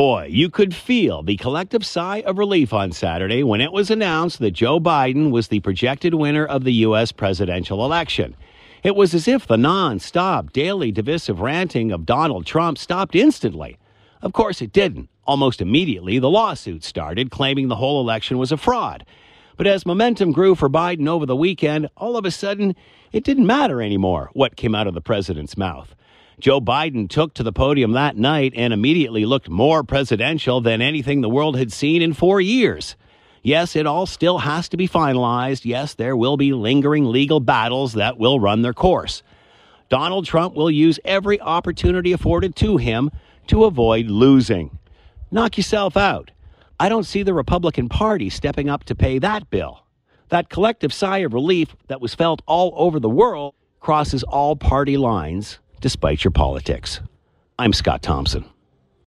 Boy, you could feel the collective sigh of relief on Saturday when it was announced that Joe Biden was the projected winner of the U.S. presidential election. It was as if the non stop daily divisive ranting of Donald Trump stopped instantly. Of course, it didn't. Almost immediately, the lawsuit started, claiming the whole election was a fraud. But as momentum grew for Biden over the weekend, all of a sudden, it didn't matter anymore what came out of the president's mouth. Joe Biden took to the podium that night and immediately looked more presidential than anything the world had seen in four years. Yes, it all still has to be finalized. Yes, there will be lingering legal battles that will run their course. Donald Trump will use every opportunity afforded to him to avoid losing. Knock yourself out. I don't see the Republican Party stepping up to pay that bill. That collective sigh of relief that was felt all over the world crosses all party lines despite your politics. I'm Scott Thompson.